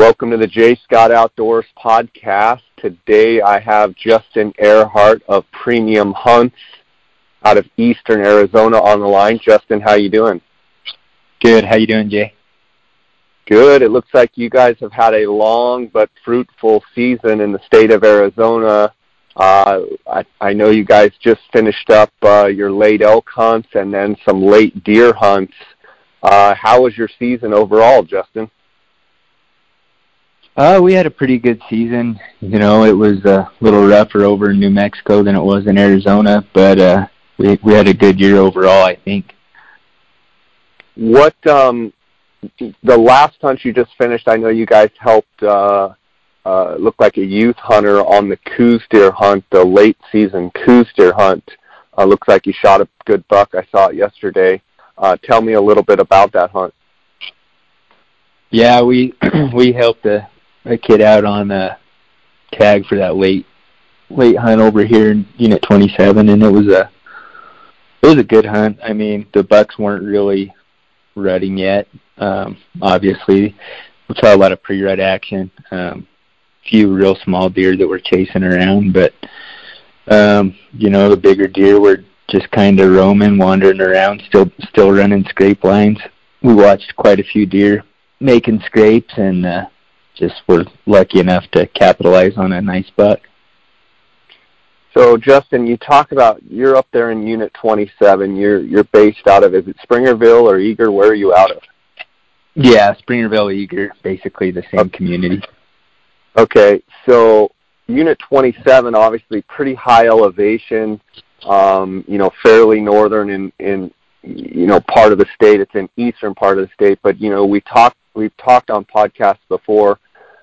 Welcome to the J. Scott Outdoors podcast. Today I have Justin Earhart of Premium Hunts out of Eastern Arizona on the line. Justin, how you doing? Good. How you doing, Jay? Good. It looks like you guys have had a long but fruitful season in the state of Arizona. Uh, I, I know you guys just finished up uh, your late elk hunts and then some late deer hunts. Uh, how was your season overall, Justin? Uh, we had a pretty good season. You know, it was a little rougher over in New Mexico than it was in Arizona, but uh, we we had a good year overall. I think. What um, the last hunt you just finished? I know you guys helped uh, uh, look like a youth hunter on the Coues deer hunt, the late season Coues deer hunt. Uh, looks like you shot a good buck. I saw it yesterday. Uh, tell me a little bit about that hunt. Yeah, we we helped a a kid out on a tag for that late late hunt over here in Unit 27, and it was a it was a good hunt. I mean, the bucks weren't really rutting yet. Um, obviously, we saw a lot of pre-rut action. Um, few real small deer that were chasing around, but um, you know, the bigger deer were just kind of roaming, wandering around, still still running scrape lines. We watched quite a few deer making scrapes, and uh, just were lucky enough to capitalize on a nice buck. So Justin, you talk about you're up there in Unit 27. You're you're based out of is it Springerville or Eagar? Where are you out of? Yeah, Springerville, Eagar, basically the same okay. community. Okay, so Unit 27, obviously pretty high elevation. Um, you know, fairly northern in in you know part of the state. It's in eastern part of the state, but you know we talked we've talked on podcasts before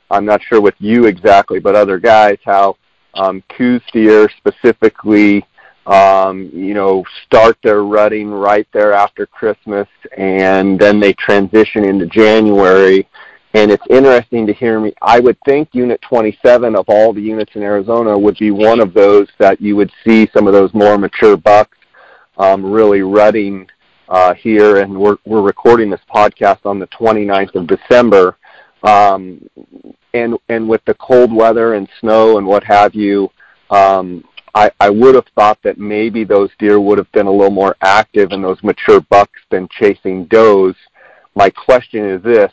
I'm not sure with you exactly, but other guys, how um, Coues deer specifically, um, you know, start their rutting right there after Christmas, and then they transition into January. And it's interesting to hear me. I would think Unit 27 of all the units in Arizona would be one of those that you would see some of those more mature bucks um, really rutting uh, here. And we're, we're recording this podcast on the 29th of December. Um, and and with the cold weather and snow and what have you, um, I, I would have thought that maybe those deer would have been a little more active and those mature bucks been chasing does. My question is this: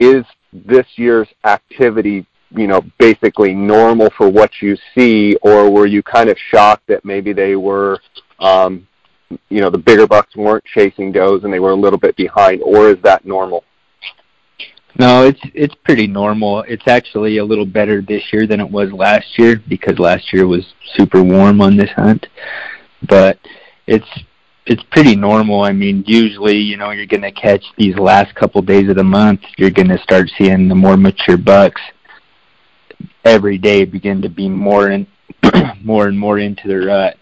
Is this year's activity, you know, basically normal for what you see, or were you kind of shocked that maybe they were, um, you know, the bigger bucks weren't chasing does and they were a little bit behind, or is that normal? No, it's it's pretty normal. It's actually a little better this year than it was last year because last year was super warm on this hunt. But it's it's pretty normal. I mean, usually, you know, you're going to catch these last couple days of the month, you're going to start seeing the more mature bucks every day begin to be more and more and more into the rut.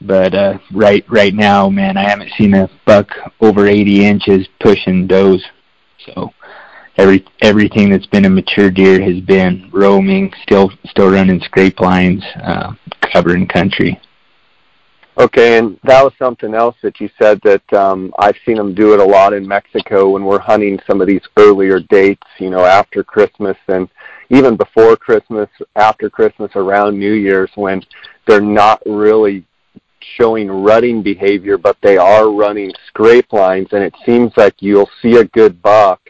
But uh right right now, man, I haven't seen a buck over 80 inches pushing does so every everything that's been a mature deer has been roaming, still still running scrape lines, uh, covering country. Okay, and that was something else that you said that um, I've seen them do it a lot in Mexico when we're hunting some of these earlier dates, you know, after Christmas and even before Christmas, after Christmas, around New Year's, when they're not really showing rutting behavior, but they are running scrape lines, and it seems like you'll see a good buck,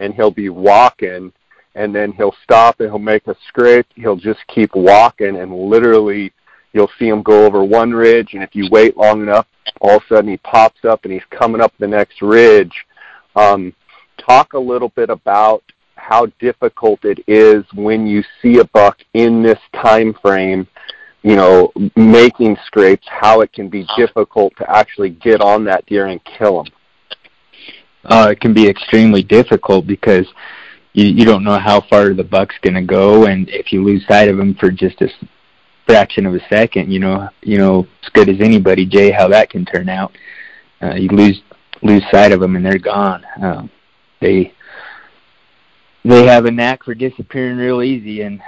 and he'll be walking, and then he'll stop and he'll make a scrape. He'll just keep walking, and literally, you'll see him go over one ridge, and if you wait long enough, all of a sudden he pops up and he's coming up the next ridge. Um, talk a little bit about how difficult it is when you see a buck in this time frame you know, making scrapes, how it can be difficult to actually get on that deer and kill them. Uh, it can be extremely difficult because you, you don't know how far the buck's going to go, and if you lose sight of him for just a fraction of a second, you know, you know as good as anybody, Jay, how that can turn out. Uh, you lose lose sight of them, and they're gone. Uh, they they have a knack for disappearing real easy, and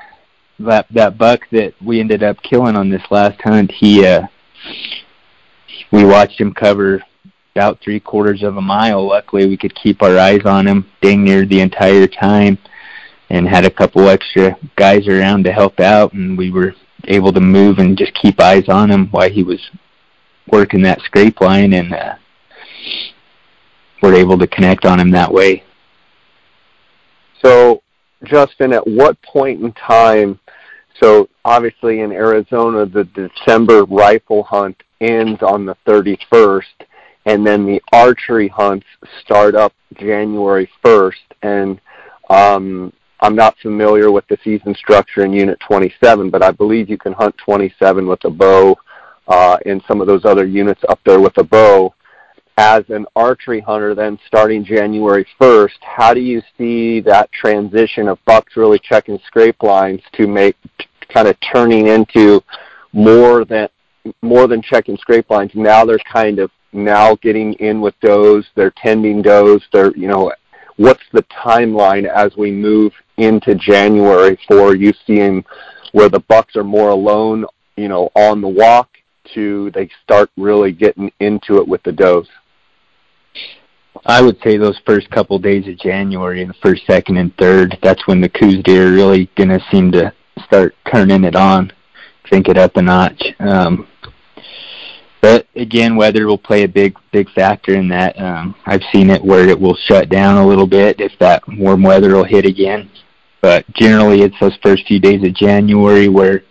that that buck that we ended up killing on this last hunt, he uh we watched him cover about three quarters of a mile. Luckily, we could keep our eyes on him dang near the entire time, and had a couple extra guys around to help out, and we were able to move and just keep eyes on him while he was working that scrape line, and uh, we're able to connect on him that way. So, Justin, at what point in time? So obviously in Arizona, the December rifle hunt ends on the 31st, and then the archery hunts start up January 1st. And um, I'm not familiar with the season structure in Unit 27, but I believe you can hunt 27 with a bow, uh, and some of those other units up there with a bow as an archery hunter then starting January 1st, how do you see that transition of bucks really checking scrape lines to make kind of turning into more than more than checking scrape lines? Now they're kind of now getting in with does, they're tending does, they're you know what's the timeline as we move into January for you seeing where the bucks are more alone, you know, on the walk to they start really getting into it with the does? I would say those first couple days of January, the first, second, and third, that's when the Coues deer are really gonna seem to start turning it on, crank it up a notch. Um, but again, weather will play a big, big factor in that. Um, I've seen it where it will shut down a little bit if that warm weather will hit again. But generally, it's those first few days of January where,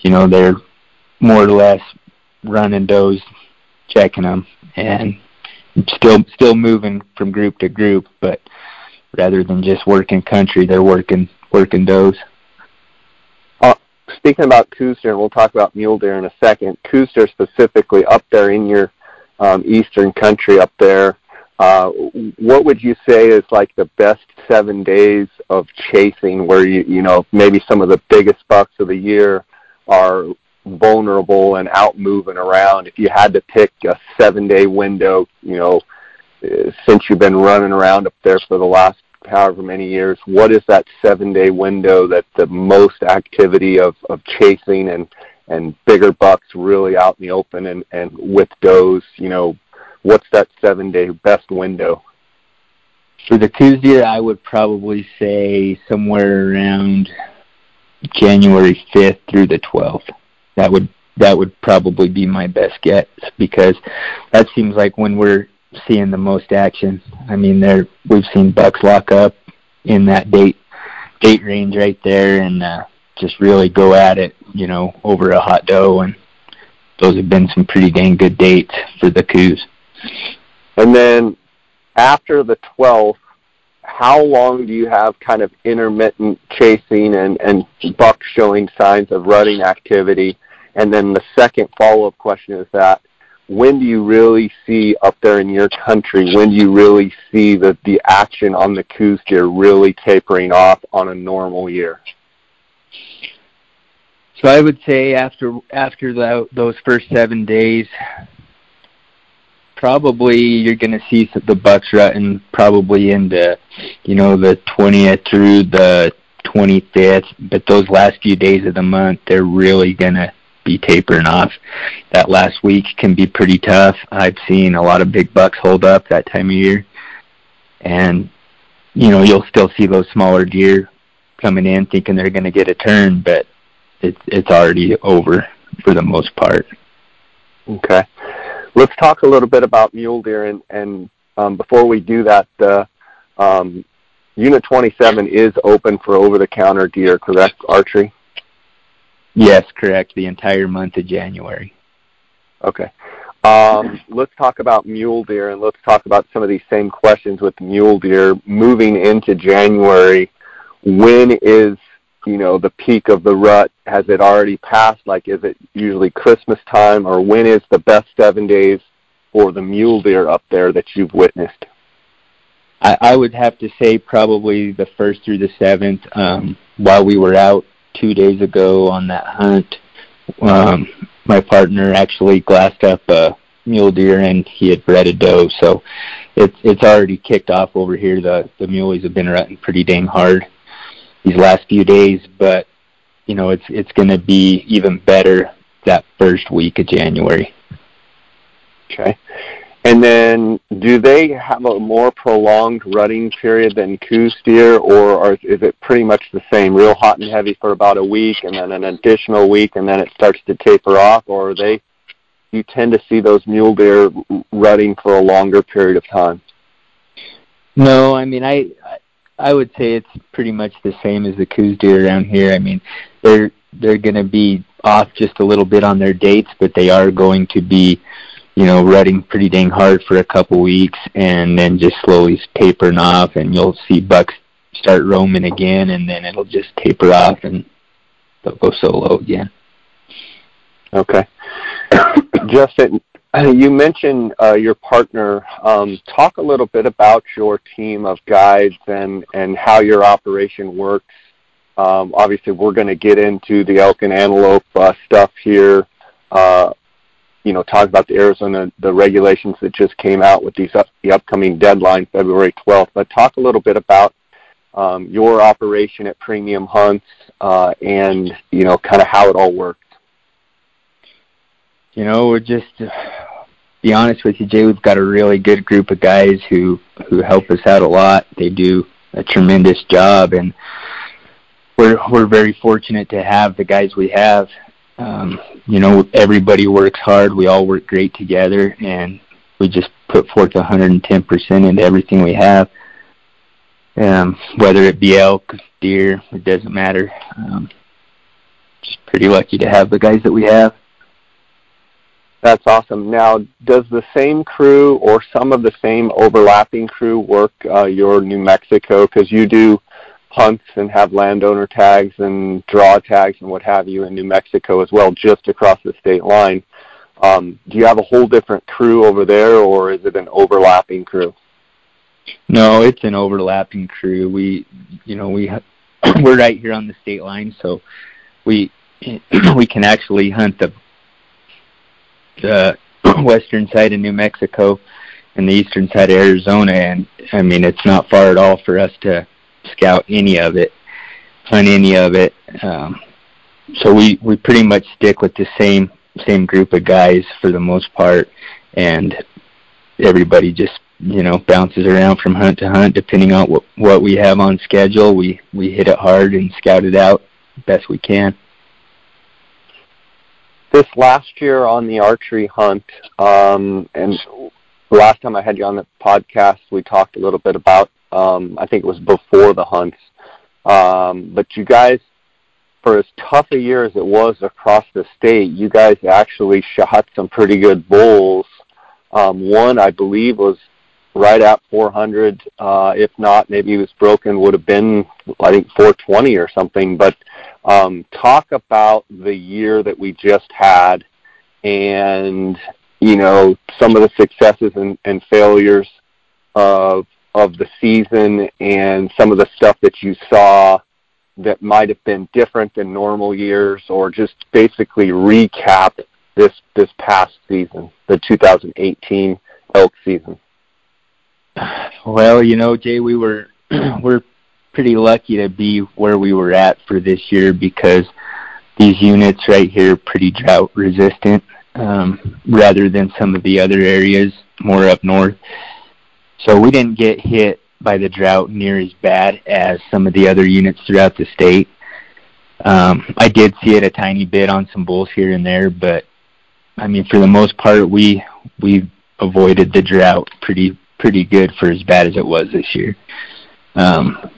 you know, they're more or less running does, checking them, and still still moving from group to group, but rather than just working country, they're working working does. Uh, speaking about deer, and we'll talk about mule deer in a second. Deer specifically up there in your um, eastern country up there. Uh, what would you say is like the best seven days of chasing where you you know maybe some of the biggest bucks of the year are vulnerable and out moving around. If you had to pick a seven day window, you know, uh, since you've been running around up there for the last however many years, what is that seven day window that the most activity of, of chasing and, and bigger bucks really out in the open and, and with does, you know, what's that seven day best window? For the deer, I would probably say somewhere around January 5th through the 12th that would that would probably be my best guess because that seems like when we're seeing the most action. I mean, there we've seen bucks lock up in that date date range right there and uh, just really go at it, you know, over a hot doe, and those have been some pretty dang good dates for the Coues. And then after the 12th, how long do you have kind of intermittent chasing and, and bucks showing signs of rutting activity? And then the second follow-up question is that when do you really see up there in your country, when do you really see the, the action on the Coues deer really tapering off on a normal year? So I would say after after the, those first seven days, probably you're going to see the bucks rutting probably into, you know, the 20th through the 25th. But those last few days of the month, they're really going to be tapering off. That last week can be pretty tough. I've seen a lot of big bucks hold up that time of year, and you know you'll still see those smaller deer coming in thinking they're going to get a turn, but it's it's already over for the most part. Okay, let's talk a little bit about mule deer, and and um, before we do that, the um, Unit 27 is open for over-the-counter deer, correct, archery? Yes, correct. The entire month of January. Okay. Um, let's talk about mule deer, and let's talk about some of these same questions with mule deer. Moving into January, when is you know the peak of the rut? Has it already passed? Like, is it usually Christmas time, or when is the best seven days for the mule deer up there that you've witnessed? I, I would have to say probably the first through the seventh. Um, while we were out two days ago on that hunt. Um, my partner actually glassed up a mule deer and he had bred a doe, so it's it's already kicked off over here. The the muleys have been rutting pretty dang hard these last few days, but you know it's it's going to be even better that first week of January. Okay. And then, do they have a more prolonged rutting period than Coues deer, or are, is it pretty much the same, real hot and heavy for about a week, and then an additional week, and then it starts to taper off, or are they? You tend to see those mule deer rutting for a longer period of time. No, I mean I I would say it's pretty much the same as the Coues deer around here. I mean, they're they're going to be off just a little bit on their dates, but they are going to be, you know, rutting pretty dang hard for a couple weeks and then just slowly tapering off and you'll see bucks start roaming again and then it'll just taper off and they'll go solo again. Okay. Justin, you mentioned uh, your partner. Um, talk a little bit about your team of guides and, and how your operation works. Um, obviously, we're going to get into the elk and antelope uh, stuff here. Uh, you know, talk about the Arizona the regulations that just came out with these up, the upcoming deadline, February 12th. But talk a little bit about um, your operation at Premium Hunts uh, and you know, kind of how it all works. You know, we're just be honest with you, Jay. We've got a really good group of guys who who help us out a lot. They do a tremendous job, and we're we're very fortunate to have the guys we have. Um, you know, everybody works hard. We all work great together, and we just put forth 110% into everything we have. Um, whether it be elk, deer, it doesn't matter. Um, just pretty lucky to have the guys that we have. That's awesome. Now, does the same crew or some of the same overlapping crew work uh, your New Mexico? Because you do hunts and have landowner tags and draw tags and what have you in New Mexico as well, just across the state line. Um, do you have a whole different crew over there, or is it an overlapping crew? No, it's an overlapping crew. We, you know, we we're right here on the state line, so we we can actually hunt the the western side of New Mexico and the eastern side of Arizona, and I mean it's not far at all for us to scout any of it, hunt any of it. Um, so we we pretty much stick with the same same group of guys for the most part, and everybody just you know bounces around from hunt to hunt depending on what what we have on schedule. We we hit it hard and scout it out best we can this last year on the archery hunt, um, and last time I had you on the podcast, we talked a little bit about. Um, I think it was before the hunts, um, but you guys, for as tough a year as it was across the state, you guys actually shot some pretty good bulls. Um, one, I believe, was right at 400. Uh, if not, maybe it was broken. Would have been, I think, 420 or something. But um, talk about the year that we just had, and you know some of the successes and, and failures of of the season, and some of the stuff that you saw that might have been different than normal years, or just basically recap this this past season, the 2018 elk season. Well, you know, Jay, we were we're pretty lucky to be where we were at for this year because these units right here are pretty drought resistant, um, rather than some of the other areas more up north. So we didn't get hit by the drought near as bad as some of the other units throughout the state. Um, I did see it a tiny bit on some bulls here and there, but I mean, for the most part, we we avoided the drought pretty pretty good for as bad as it was this year. Um,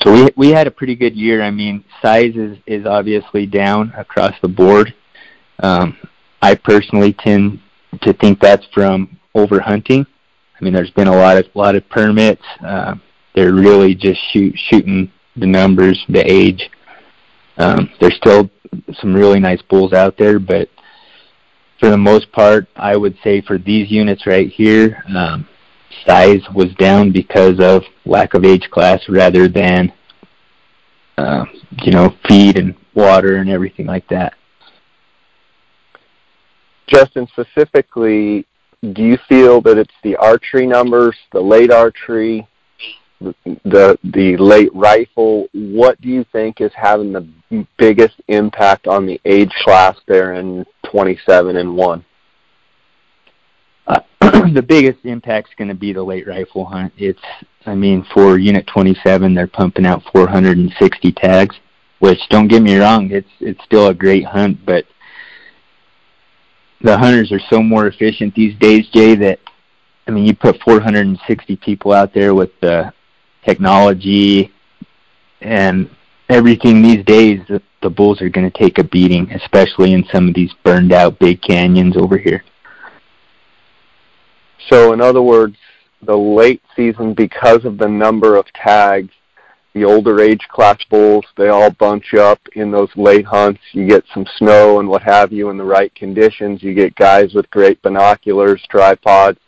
so we we had a pretty good year. I mean, size is is obviously down across the board. Um, I personally tend to think that's from overhunting. I mean, there's been a lot of lot of permits. Uh, they're really just shoot shooting the numbers, the age. Um, there's still some really nice bulls out there, but for the most part, I would say for these units right here, um, size was down because of lack of age class rather than, uh, you know, feed and water and everything like that. Justin, specifically, do you feel that it's the archery numbers, the late archery, the the late rifle, what do you think is having the biggest impact on the age class there in 27 and 1? Uh, the biggest impact's going to be the late rifle hunt. It's, I mean, for Unit 27, they're pumping out 460 tags, which don't get me wrong, it's it's still a great hunt, but the hunters are so more efficient these days, Jay. That I mean, you put 460 people out there with the technology and everything these days. The, the bulls are going to take a beating, especially in some of these burned out big canyons over here. So, in other words, the late season, because of the number of tags, the older age class bulls, they all bunch up in those late hunts. You get some snow and what have you in the right conditions. You get guys with great binoculars, tripods,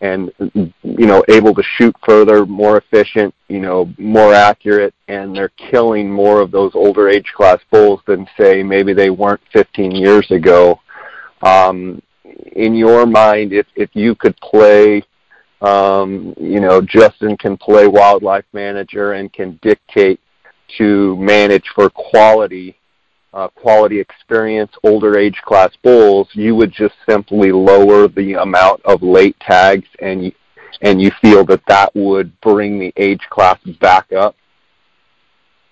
and you know able to shoot further, more efficient, you know, more accurate, and they're killing more of those older age class bulls than say maybe they weren't 15 years ago. Um, in your mind, if if you could play, um, you know, Justin can play wildlife manager and can dictate to manage for quality, uh, quality experience, older age class bulls, you would just simply lower the amount of late tags, and you, and you feel that that would bring the age class back up.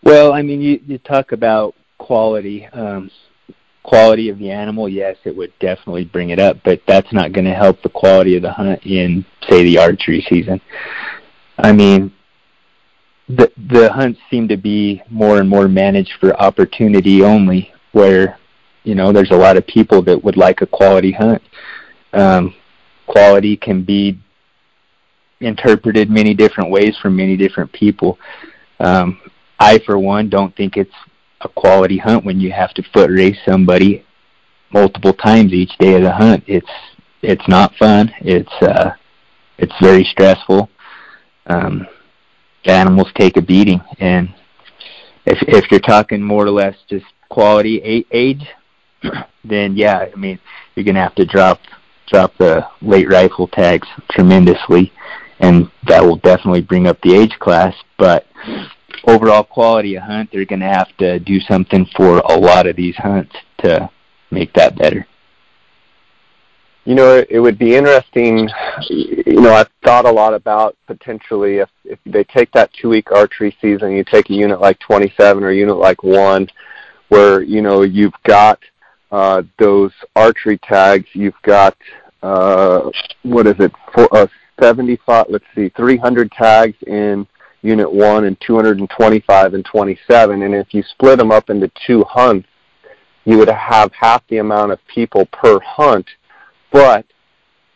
Well, I mean, you you talk about quality. Um, quality of the animal, yes, it would definitely bring it up, but that's not going to help the quality of the hunt in, say, the archery season. I mean, the the hunts seem to be more and more managed for opportunity only, where you know there's a lot of people that would like a quality hunt. Um, quality can be interpreted many different ways from many different people. Um, I, for one, don't think it's a quality hunt when you have to foot race somebody multiple times each day of the hunt. It's it's not fun. It's uh it's very stressful. Um the animals take a beating and if if you're talking more or less just quality age then yeah, I mean you're gonna have to drop drop the late rifle tags tremendously and that will definitely bring up the age class, but overall quality of hunt, they're going to have to do something for a lot of these hunts to make that better. You know, it would be interesting. You know, I've thought a lot about potentially if if they take that two week archery season, you take a unit like 27 or a unit like one, where you know you've got uh, those archery tags, you've got uh, what is it, for, uh, 75? Let's see, 300 tags in Unit 1 and 225 and 27. And if you split them up into two hunts, you would have half the amount of people per hunt. But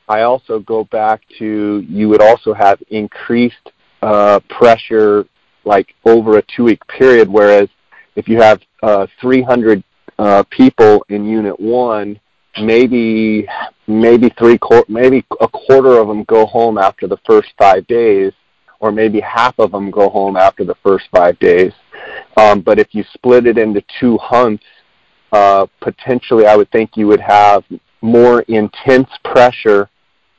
I also go back to you would also have increased uh, pressure like over a two week period, whereas if you have uh, 300 uh, people in Unit 1, maybe maybe three maybe a quarter of them go home after the first five days or maybe half of them go home after the first five days. Um, but if you split it into two hunts, uh, potentially I would think you would have more intense pressure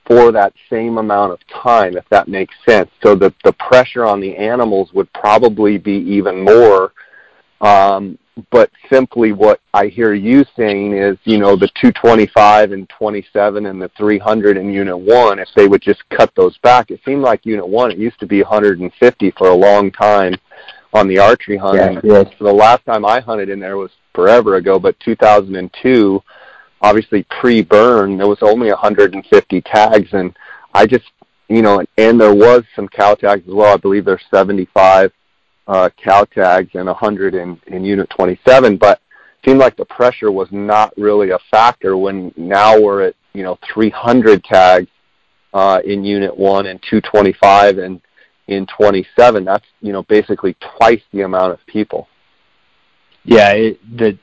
for that same amount of time, if that makes sense. So the, the pressure on the animals would probably be even more um, but simply what I hear you saying is, you know, the 225 and 27 and the 300 in Unit 1, if they would just cut those back, it seemed like Unit 1, it used to be 150 for a long time on the archery hunt. Yeah, yes. So the last time I hunted in there was forever ago, but 2002, obviously pre-burn, there was only 150 tags, and I just, you know, and, and there was some cow tags as well. I believe there's 75 uh, cow tags and 100 in, in Unit 27, but seemed like the pressure was not really a factor when now we're at, you know, 300 tags uh, in Unit 1 and 225 and in 27. That's, you know, basically twice the amount of people. Yeah, it, the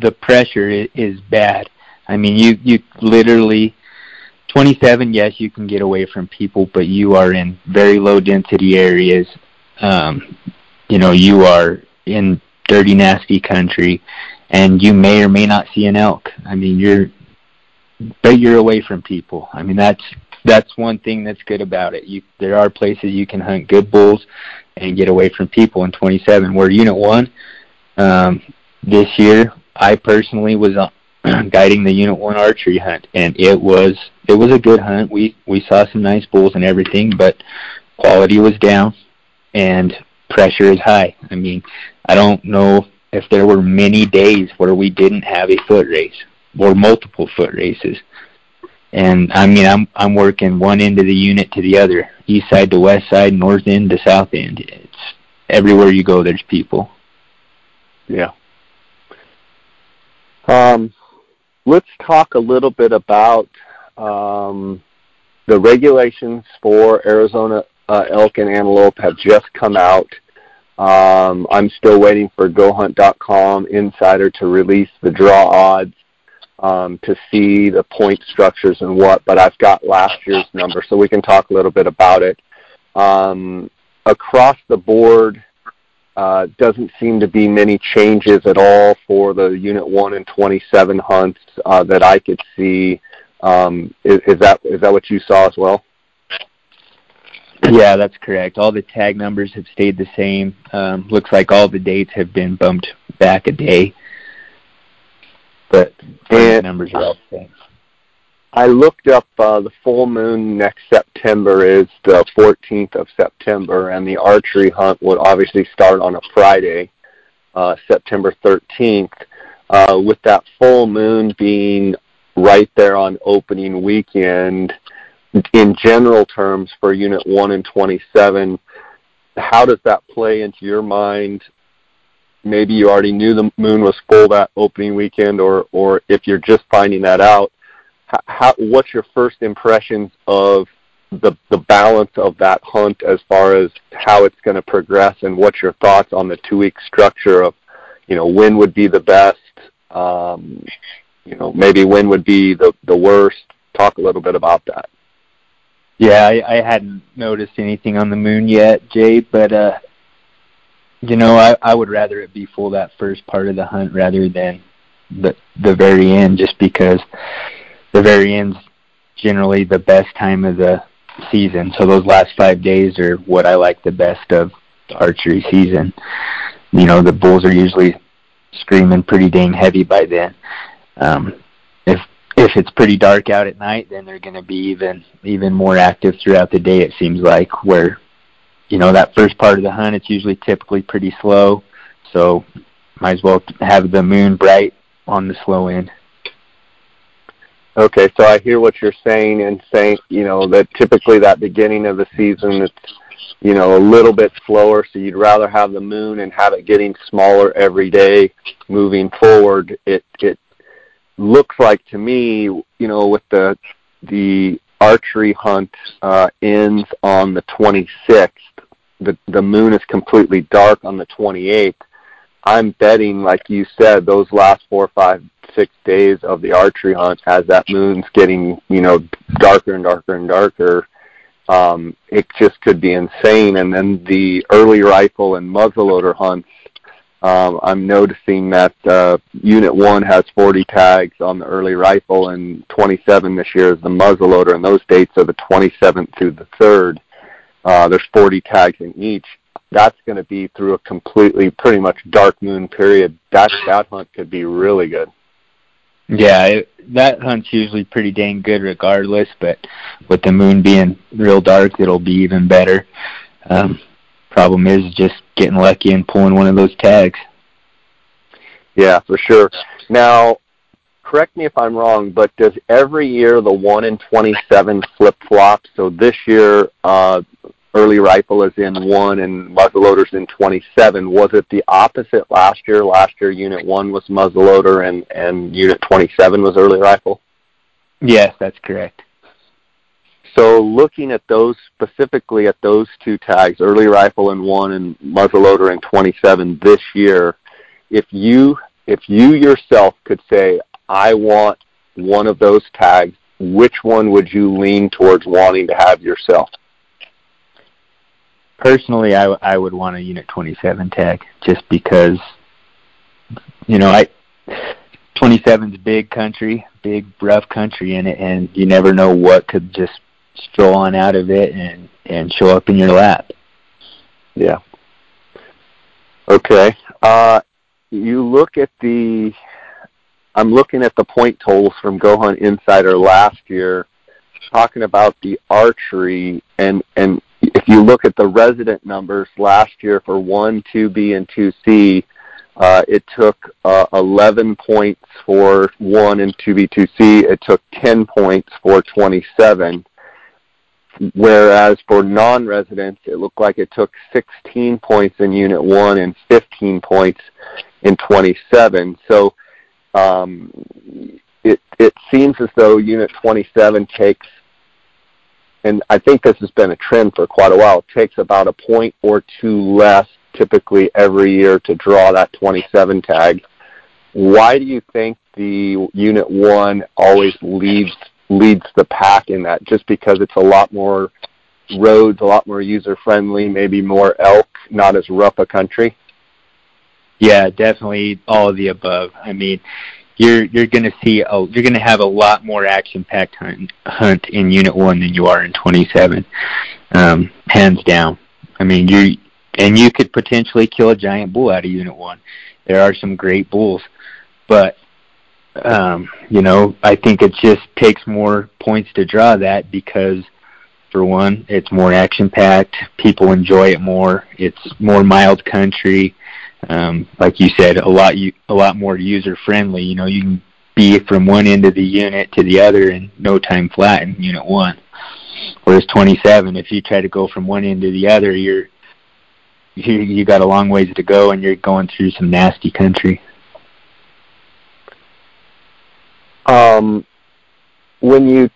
the pressure is bad. I mean, you you literally 27. Yes, you can get away from people, but you are in very low density areas um, you know, you are in dirty, nasty country, and you may or may not see an elk. I mean, you're, but you're away from people. I mean, that's that's one thing that's good about it. You there are places you can hunt good bulls and get away from people in 27. Where Unit One um, this year, I personally was guiding the Unit One archery hunt, and it was it was a good hunt. We we saw some nice bulls and everything, but quality was down, and pressure is high. I mean, I don't know if there were many days where we didn't have a foot race or multiple foot races. And I mean, I'm I'm working one end of the unit to the other, east side to west side, north end to south end. It's everywhere you go, there's people. Yeah. Um, let's talk a little bit about um, the regulations for Arizona uh, elk and antelope have just come out. Um, I'm still waiting for GoHunt.com Insider to release the draw odds um, to see the point structures and what, but I've got last year's number, so we can talk a little bit about it. Um, across the board, uh, doesn't seem to be many changes at all for the Unit 1 and 27 hunts uh, that I could see. Um, is, is, that is that what you saw as well? Yeah, that's correct. All the tag numbers have stayed the same. Um, looks like all the dates have been bumped back a day, but the numbers are all the same. I looked up uh, the full moon next September is the 14th of September, and the archery hunt would obviously start on a Friday, uh, September 13th. Uh, with that full moon being right there on opening weekend, in general terms for Unit 1 and 27, how does that play into your mind? Maybe you already knew the moon was full that opening weekend, or, if you're just finding that out, what's your first impressions of the balance of that hunt as far as how it's going to progress, and what's your thoughts on the two week structure of, you know, when would be the best, um, you know, maybe when would be the worst. Talk a little bit about that. Yeah, I, I hadn't noticed anything on the moon yet, Jay, but uh, you know, I I would rather it be full that first part of the hunt rather than the the very end, just because the very end's generally the best time of the season. So those last five days are what I like the best of the archery season. You know, the bulls are usually screaming pretty dang heavy by then. Um, if it's pretty dark out at night, then they're going to be even even more active throughout the day. It seems like where, you know, that first part of the hunt, it's usually typically pretty slow. So might as well have the moon bright on the slow end. Okay, so I hear what you're saying and saying, you know, that typically that beginning of the season it's, you know, a little bit slower, so you'd rather have the moon and have it getting smaller every day moving forward. It it looks like to me, you know, with the the archery hunt uh, ends on the 26th, the the moon is completely dark on the 28th. I'm betting, like you said, those last four, five, six days of the archery hunt, as that moon's getting, you know, darker and darker and darker, um, it just could be insane. And then the early rifle and muzzleloader hunts, um, I'm noticing that uh, Unit 1 has 40 tags on the early rifle and 27 this year is the muzzleloader, and those dates are the 27th through the 3rd. Uh, there's 40 tags in each that's going to be through a completely pretty much dark moon period. That that hunt could be really good. Yeah, it, that hunt's usually pretty dang good regardless, but with the moon being real dark, it'll be even better. Um, problem is just getting lucky and pulling one of those tags. Yeah, for sure. Now, correct me if I'm wrong, but does every year the one in twenty-seven flip flop? So this year, uh, early rifle is in one and muzzleloader's in 27. Was it the opposite last year? Last year, Unit 1 was muzzleloader and, and Unit 27 was early rifle? Yes, that's correct. So looking at those, specifically at those two tags, early rifle in 1 and muzzleloader in 27 this year, if you, if you yourself could say, I want one of those tags, which one would you lean towards wanting to have yourself? personally, I, I would want a Unit 27 tag just because, you know, I 27's big country, big rough country in it, and you never know what could just stroll on out of it and and show up in your lap. Yeah. Okay. Uh, you look at the I'm looking at the point totals from Go Hunt Insider last year, talking about the archery, and and if you look at the resident numbers last year for one, two B, and two C, uh, it took uh, 11 points for one and two B, two C. It took 10 points for 27 whereas for non-residents, it looked like it took 16 points in Unit 1 and 15 points in 27. So um, it, it seems as though Unit 27 takes, and I think this has been a trend for quite a while, takes about a point or two less typically every year to draw that 27 tag. Why do you think the Unit 1 always leads leads the pack in that just because it's a lot more roads, a lot more user friendly, maybe more elk, not as rough a country? Yeah, definitely all of the above. I mean, you're you're going to see a, you're going to have a lot more action packed hunt hunt in Unit One than you are in 27, um, hands down. I mean, you and you could potentially kill a giant bull out of Unit One. There are some great bulls, but um, you know, I think it just takes more points to draw that because for one, it's more action packed. People enjoy it more. It's more mild country. Um, like you said, a lot you a lot more user friendly. You know, you can be from one end of the unit to the other in no time flat in unit one. Whereas 27, if you try to go from one end to the other, you're you, you got a long ways to go, and you're going through some nasty country. Um, when you,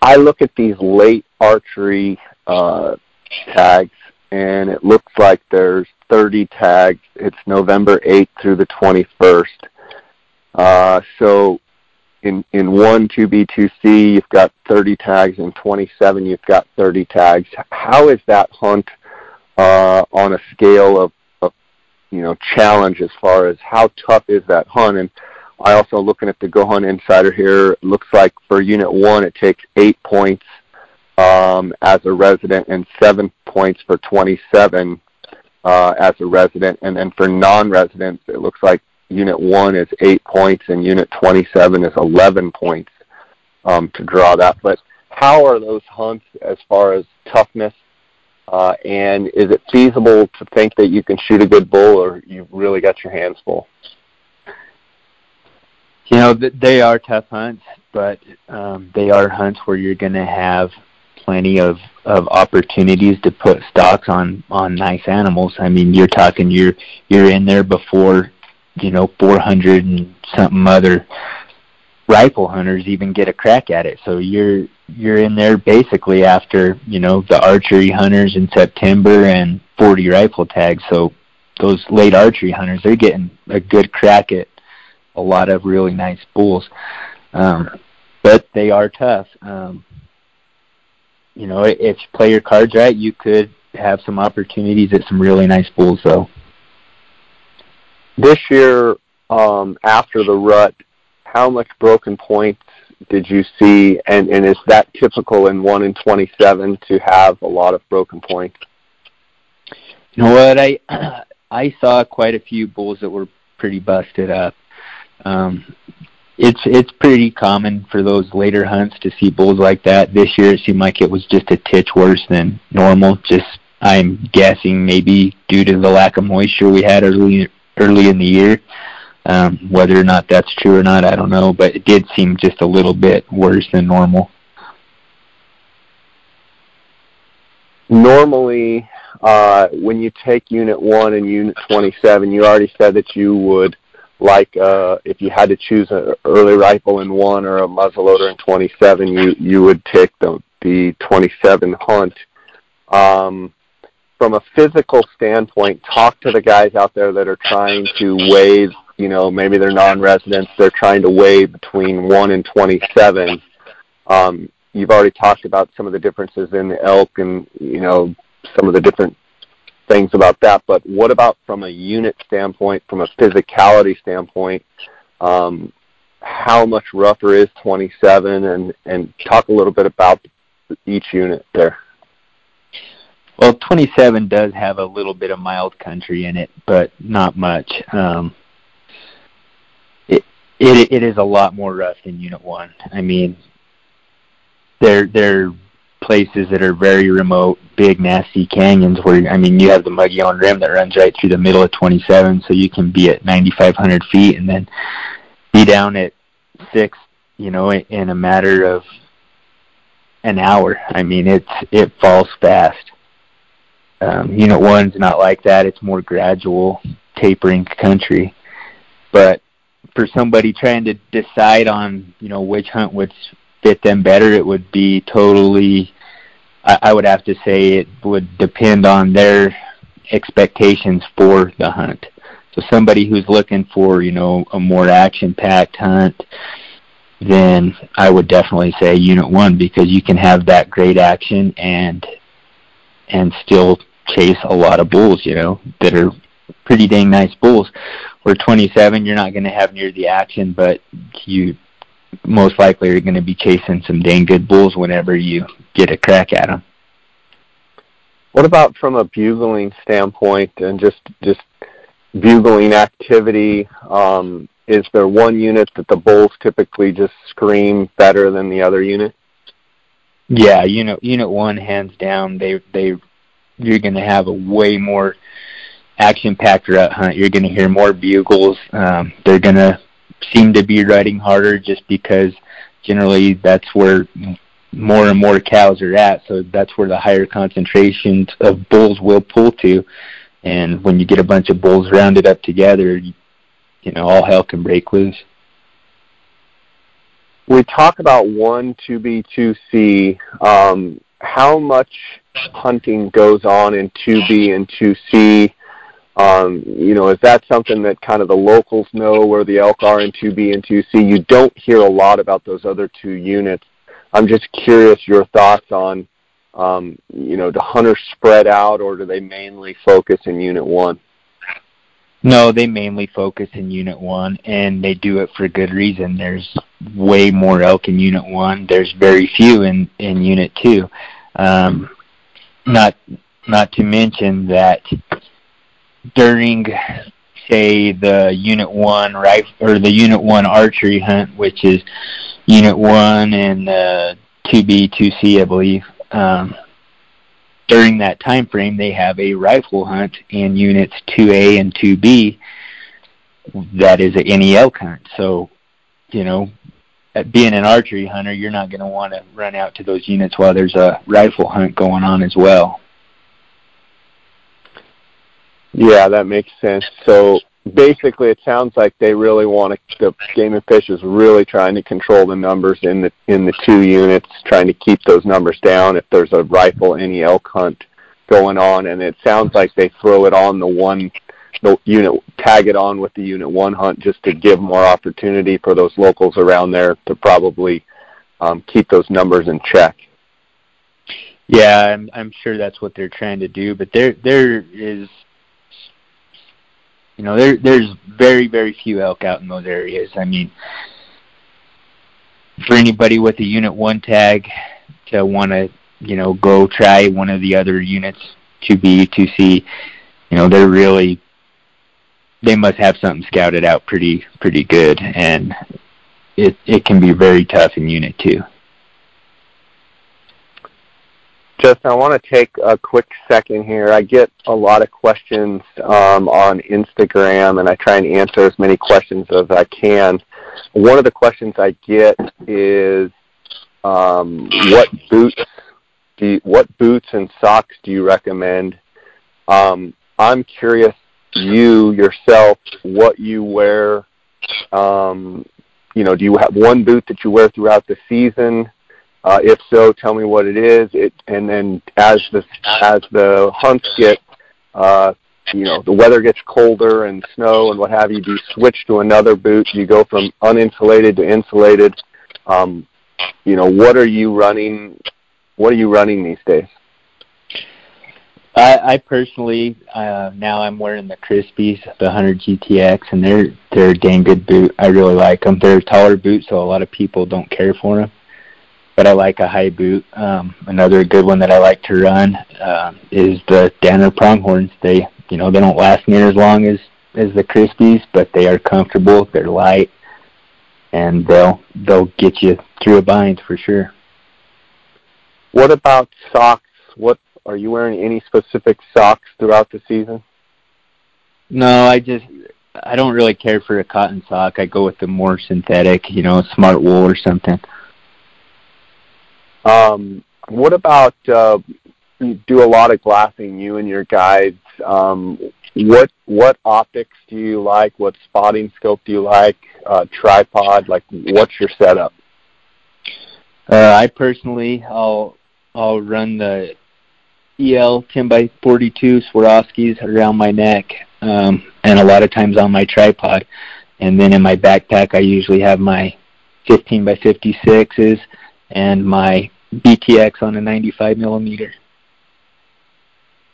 I look at these late archery uh, tags, and it looks like there's 30 tags. It's November 8th through the 21st. Uh, so in in one 2B 2C you've got 30 tags, and 27 you've got 30 tags. How is that hunt uh, on a scale of, of you know challenge as far as how tough is that hunt? And I also looking at the GoHunt Insider here. Looks like for Unit One, it takes eight points um, as a resident and seven points for 27 uh, as a resident, and then for non-residents, it looks like Unit One is eight points and Unit 27 is 11 points um, to draw that. But how are those hunts as far as toughness? Uh, and is it feasible to think that you can shoot a good bull, or you've really got your hands full? You know, they are tough hunts, but um, they are hunts where you're going to have plenty of of opportunities to put stocks on on nice animals. I mean, you're talking you're you're in there before you know 400 and something other rifle hunters even get a crack at it. So you're you're in there basically after you know the archery hunters in September and 40 rifle tags. So those late archery hunters, they're getting a good crack at a lot of really nice bulls. Um, but they are tough. Um, you know, if you play your cards right, you could have some opportunities at some really nice bulls, though. This year, um, after the rut, how much broken points did you see, and, and is that typical in 1 in 27 to have a lot of broken points? You know what? I I saw quite a few bulls that were pretty busted up. Um, it's it's pretty common for those later hunts to see bulls like that. This year it seemed like it was just a titch worse than normal. Just I'm guessing maybe due to the lack of moisture we had early early in the year. Um, whether or not that's true or not, I don't know, but it did seem just a little bit worse than normal. Normally, uh, when you take Unit 1 and Unit 27, you already said that you would like uh, if you had to choose an early rifle in one or a muzzleloader in 27, you you would take the the 27 hunt. Um, from a physical standpoint, talk to the guys out there that are trying to weigh. You know, maybe they're non-residents. They're trying to weigh between one and 27. Um, you've already talked about some of the differences in the elk and you know some of the different things about that. But what about from a unit standpoint, from a physicality standpoint? Um, how much rougher is 27, and and talk a little bit about each unit there. Well, 27 does have a little bit of mild country in it, but not much. Um, it, it it is a lot more rough than Unit One. I mean, they're there are places that are very remote, big nasty canyons where I mean you have the Mogollon Rim that runs right through the middle of 27, so you can be at 9,500 feet and then be down at six, you know, in a matter of an hour. I mean, it's it falls fast. Um, unit one's not like that. It's more gradual, tapering country. But for somebody trying to decide on, you know, which hunt would fit them better, it would be totally. I, I would have to say it would depend on their expectations for the hunt. So somebody who's looking for, you know, a more action-packed hunt, then I would definitely say Unit One because you can have that great action and and still chase a lot of bulls, you know, that are pretty dang nice bulls. Where 27, you're not going to have near the action, but you most likely are going to be chasing some dang good bulls whenever you get a crack at them. What about from a bugling standpoint and just just bugling activity? Um, is there one unit that the bulls typically just scream better than the other unit? Yeah, unit unit one, hands down, they they you're going to have a way more action packed rut hunt. You're going to hear more bugles. Um, they're going to seem to be riding harder just because generally that's where more and more cows are at. So that's where the higher concentrations of bulls will pull to. And when you get a bunch of bulls rounded up together, you know, all hell can break loose. We talk about one, two B, two C. Um, how much hunting goes on in 2B and 2C? Um, you know, is that something that kind of the locals know where the elk are in 2B and 2C? You don't hear a lot about those other two units. I'm just curious your thoughts on, um, you know, do hunters spread out or do they mainly focus in Unit 1? No, they mainly focus in Unit 1, and they do it for good reason. There's way more elk in Unit 1. There's very few in, in Unit 2. Um, not not to mention that during say the unit one rifle or the unit one archery hunt, which is unit one and uh, 2B, 2C, I believe. Um, during that time frame, they have a rifle hunt in units 2A and 2B. That is any elk hunt. So, you know, being an archery hunter, you're not going to want to run out to those units while there's a rifle hunt going on as well. Yeah, that makes sense. So basically, it sounds like they really want to. The game and fish is really trying to control the numbers in the in the two units, trying to keep those numbers down. If there's a rifle, any elk hunt going on, and it sounds like they throw it on the one the unit tag it on with the unit one hunt just to give more opportunity for those locals around there to probably um, keep those numbers in check. Yeah, I'm I'm sure that's what they're trying to do, but there there is you know there there's very very few elk out in those areas. I mean, for anybody with a unit one tag to want to you know go try one of the other units to be to see, you know they're really they must have something scouted out pretty pretty good, and it it can be very tough in Unit Two. Justin, I want to take a quick second here. I get a lot of questions um, on Instagram, and I try and answer as many questions as I can. One of the questions I get is, um, what boots do you, what boots and socks do you recommend? Um, I'm curious you yourself what you wear. Um, you know, do you have one boot that you wear throughout the season? Uh, if so, tell me what it is. It and then as the as the hunts get, uh, you know, the weather gets colder and snow and what have you, you switch to another boot? You go from uninsulated to insulated? Um, you know, what are you running? What are you running these days? I, I personally uh, now I'm wearing the Crispis, the 100 GTX, and they're they're a dang good boot. I really like them. They're a taller boot, so a lot of people don't care for them. But I like a high boot. Um, another good one that I like to run uh, is the Danner Pronghorns. They you know they don't last near as long as as the Crispis, but they are comfortable. They're light. and they'll they'll get you through a bind for sure. What about socks? What are you wearing any specific socks throughout the season? No, I just I don't really care for a cotton sock. I go with the more synthetic, you know, smart wool or something. Um, what about uh, you do a lot of glassing, you and your guides. Um, what what optics do you like? What spotting scope do you like? Uh, tripod, like what's your setup? Uh, I personally, I'll I'll run the EL 10 by 42 Swarovskis around my neck, um, and a lot of times on my tripod. And then in my backpack, I usually have my 15 by 56s and my BTX on a 95 millimeter.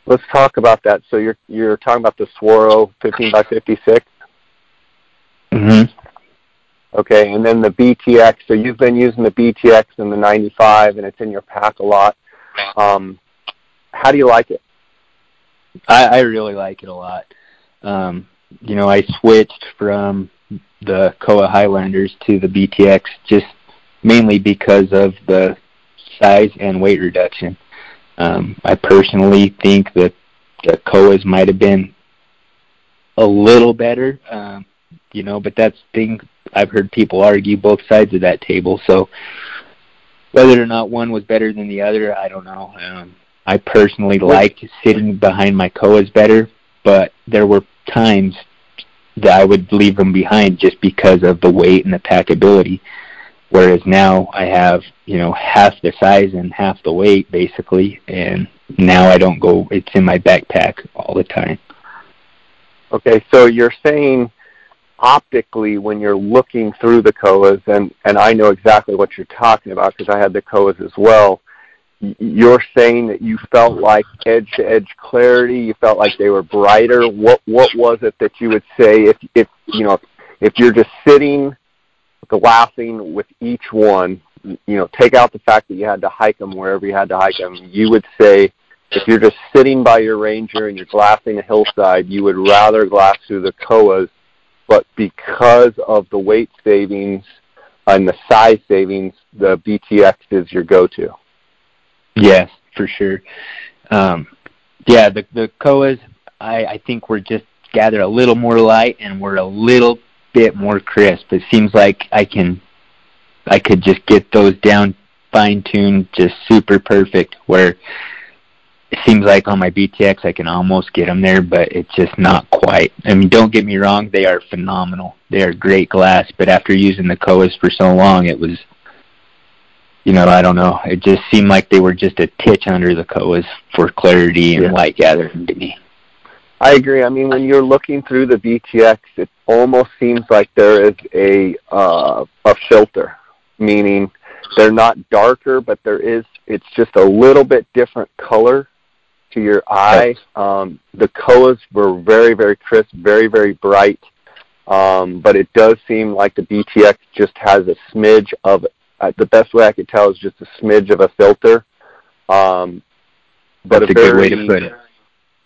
Let's talk about that. So you're you're talking about the Swaro 15 by 56. Mm-hmm. Okay, and then the BTX. So you've been using the BTX and the 95, and it's in your pack a lot. Um, how do you like it? I, I really like it a lot. Um, you know, I switched from the Kowa Highlanders to the BTX just mainly because of the size and weight reduction. Um, I personally think that the Kowas might have been a little better, um, you know, but that's thing I've heard people argue both sides of that table. So whether or not one was better than the other, I don't know. Um, I personally liked sitting behind my Kowas better, but there were times that I would leave them behind just because of the weight and the packability. Whereas now I have, you know, half the size and half the weight basically, and now I don't go. It's in my backpack all the time. Okay, so you're saying optically when you're looking through the Kowas, and and I know exactly what you're talking about because I had the Kowas as well. You're saying that you felt like edge-to-edge clarity. You felt like they were brighter. What what was it that you would say if if you know if you're just sitting glassing with each one, you know, take out the fact that you had to hike them wherever you had to hike them, you would say if you're just sitting by your ranger and you're glassing a hillside, you would rather glass through the Kowas, but because of the weight savings and the size savings, the BTX is your go-to. Yes, for sure. Um, yeah, the the Kowas, I, I think we're just gather a little more light and we're a little bit more crisp. It seems like I can, I could just get those down fine tuned, just super perfect. Where it seems like on my BTX I can almost get them there, but it's just not quite. I mean, don't get me wrong, they are phenomenal. They are great glass, but after using the Kowas for so long, it was, you know, I don't know. It just seemed like they were just a titch under the Kowas for clarity and yeah. light gathering to me. I agree. I mean, when you're looking through the BTX, it almost seems like there is a uh, a filter, meaning they're not darker, but there is. It's just a little bit different color to your eye. Um, the Kowas were very, very crisp, very, very bright, um, but it does seem like the BTX just has a smidge of. Uh, the best way I could tell is just a smidge of a filter. Um, but That's a, a very, good way to put it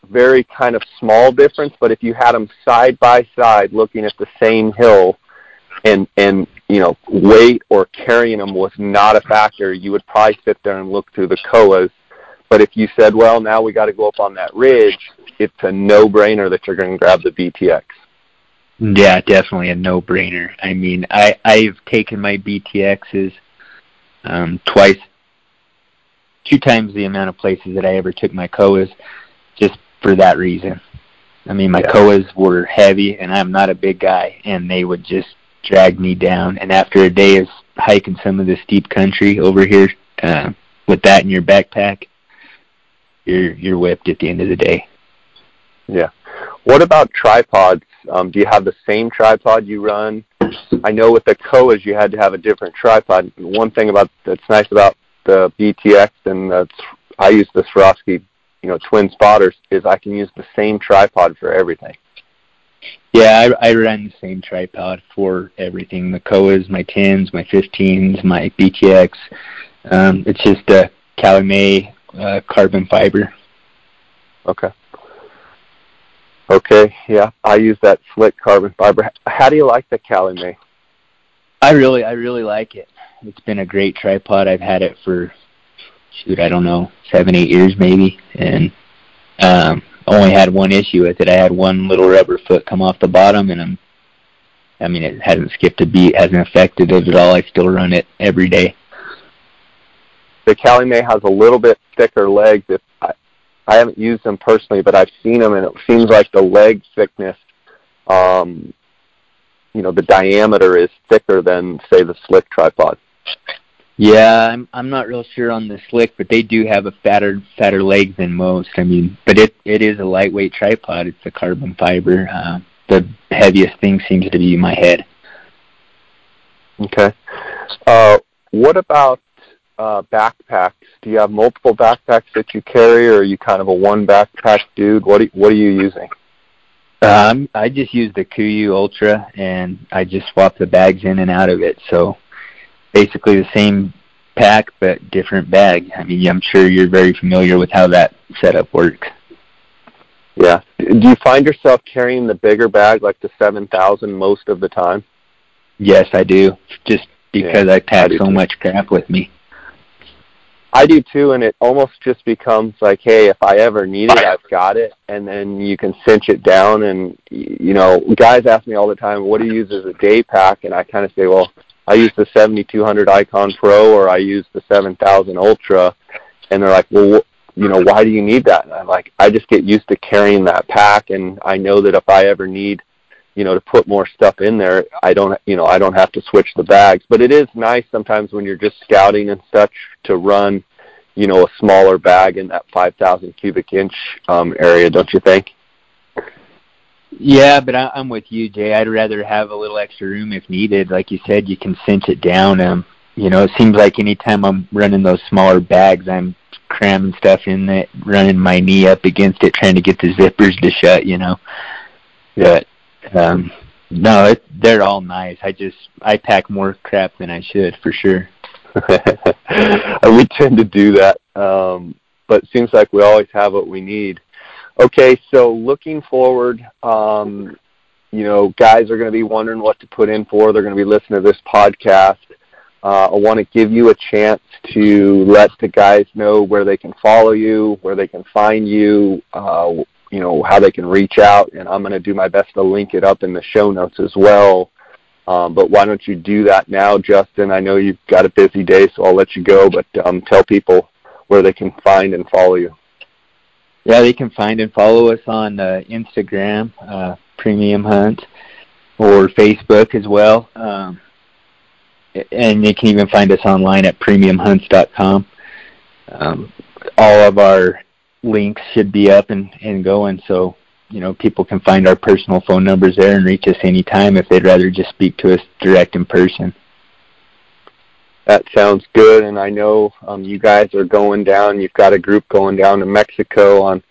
very kind of small difference, but if you had them side by side looking at the same hill and and you know weight or carrying them was not a factor, you would probably sit there and look through the Kowas. But if you said, well, now we got to go up on that ridge, it's a no-brainer that you're going to grab the BTX. Yeah, definitely a no-brainer. I mean, I I've taken my BTXs um, twice, two times the amount of places that I ever took my Kowas, just for that reason. I mean, my yeah. Kowas were heavy, and I'm not a big guy, and they would just drag me down. And after a day of hiking some of the steep country over here, uh, with that in your backpack, you're you're whipped at the end of the day. Yeah. What about tripods? Um, do you have the same tripod you run? I know with the Kowas you had to have a different tripod. One thing about that's nice about the BTX and the, I use the Swarovski you know twin spotters is I can use the same tripod for everything. Yeah, I, I run the same tripod for everything. The Kowas, my 10s, my 15s, my BTX. Um, it's just a Calumet uh, carbon fiber. Okay. Okay, yeah, I use that Slik carbon fiber. How do you like the Calumet? I really, I really like it. It's been a great tripod. I've had it for, shoot, I don't know, seven, eight years maybe, and um, only had one issue with it. I had one little rubber foot come off the bottom, and I'm, I mean, it hasn't skipped a beat, hasn't affected it at all. I still run it every day. The Calumet has a little bit thicker legs. If I, I haven't used them personally, but I've seen them, and it seems like the leg thickness um, you know the diameter is thicker than say the Slik tripod. Yeah, I'm I'm not real sure on the Slik, but they do have a fatter fatter leg than most. I mean, but it it is a lightweight tripod. It's a carbon fiber. Uh, the heaviest thing seems to be my head. Okay. Uh, what about uh, backpacks? Do you have multiple backpacks that you carry, or are you kind of a one backpack dude? What are, what are you using? Um, I just use the KUIU Ultra, and I just swap the bags in and out of it. So basically the same pack, but different bag. I mean, I'm sure you're very familiar with how that setup works. Yeah. Do you find yourself carrying the bigger bag, like the 7000, most of the time? Yes, I do. Just because yeah, I pack I so too. much crap with me. I do too, and it almost just becomes like, hey, if I ever need it, I've got it, and then you can cinch it down. And you know, guys ask me all the time, what do you use as a day pack? And I kind of say, well, I use the 7200 Icon Pro or I use the 7000 Ultra, and they're like, well, you know, why do you need that? And I'm like, I just get used to carrying that pack, and I know that if I ever need you know, to put more stuff in there, I don't, you know, I don't have to switch the bags. But it is nice sometimes when you're just scouting and such to run, you know, a smaller bag in that 5,000 cubic inch um, area, don't you think? Yeah, but I, I'm with you, Jay. I'd rather have a little extra room if needed. Like you said, you can cinch it down. Um, you know, it seems like anytime I'm running those smaller bags, I'm cramming stuff in it, running my knee up against it, trying to get the zippers to shut. You know, but um, no, it, they're all nice. I just I pack more crap than I should for sure. we tend to do that, um, but it seems like we always have what we need. Okay, so looking forward, um, you know, guys are going to be wondering what to put in for. They're going to be listening to this podcast. Uh, I want to give you a chance to let the guys know where they can follow you, where they can find you, uh, you know how they can reach out, and I'm going to do my best to link it up in the show notes as well. Um, but why don't you do that now, Justin? I know you've got a busy day, so I'll let you go. But um, tell people where they can find and follow you. Yeah, they can find and follow us on uh, Instagram, uh, Premium Hunt, or Facebook as well. Um, and they can even find us online at premiumhunts.com. Um, all of our links should be up and, and going so you know people can find our personal phone numbers there and reach us anytime if they'd rather just speak to us direct in person that sounds good and i know um, you guys are going down you've got a group going down to mexico on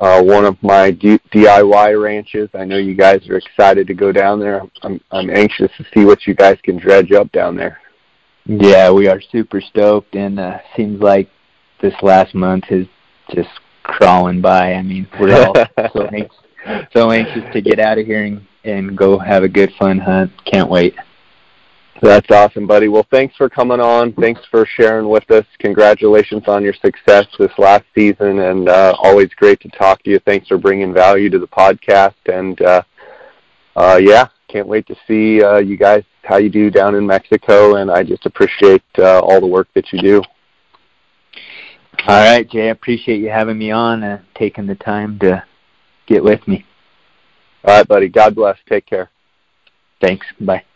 uh, one of my D- diy ranches i know you guys are excited to go down there i'm i'm anxious to see what you guys can dredge up down there yeah we are super stoked and uh seems like this last month has just crawling by. I mean, we're all so anxious, so anxious to get out of here and, and go have a good fun hunt. Can't wait. That's awesome, buddy. Well, thanks for coming on. Thanks for sharing with us. Congratulations on your success this last season, and uh, always great to talk to you. Thanks for bringing value to the podcast, and uh, uh, yeah, can't wait to see uh, you guys how you do down in Mexico. And I just appreciate uh, all the work that you do. All right, Jay. I appreciate you having me on and taking the time to get with me. All right, buddy. God bless. Take care. Thanks. Bye.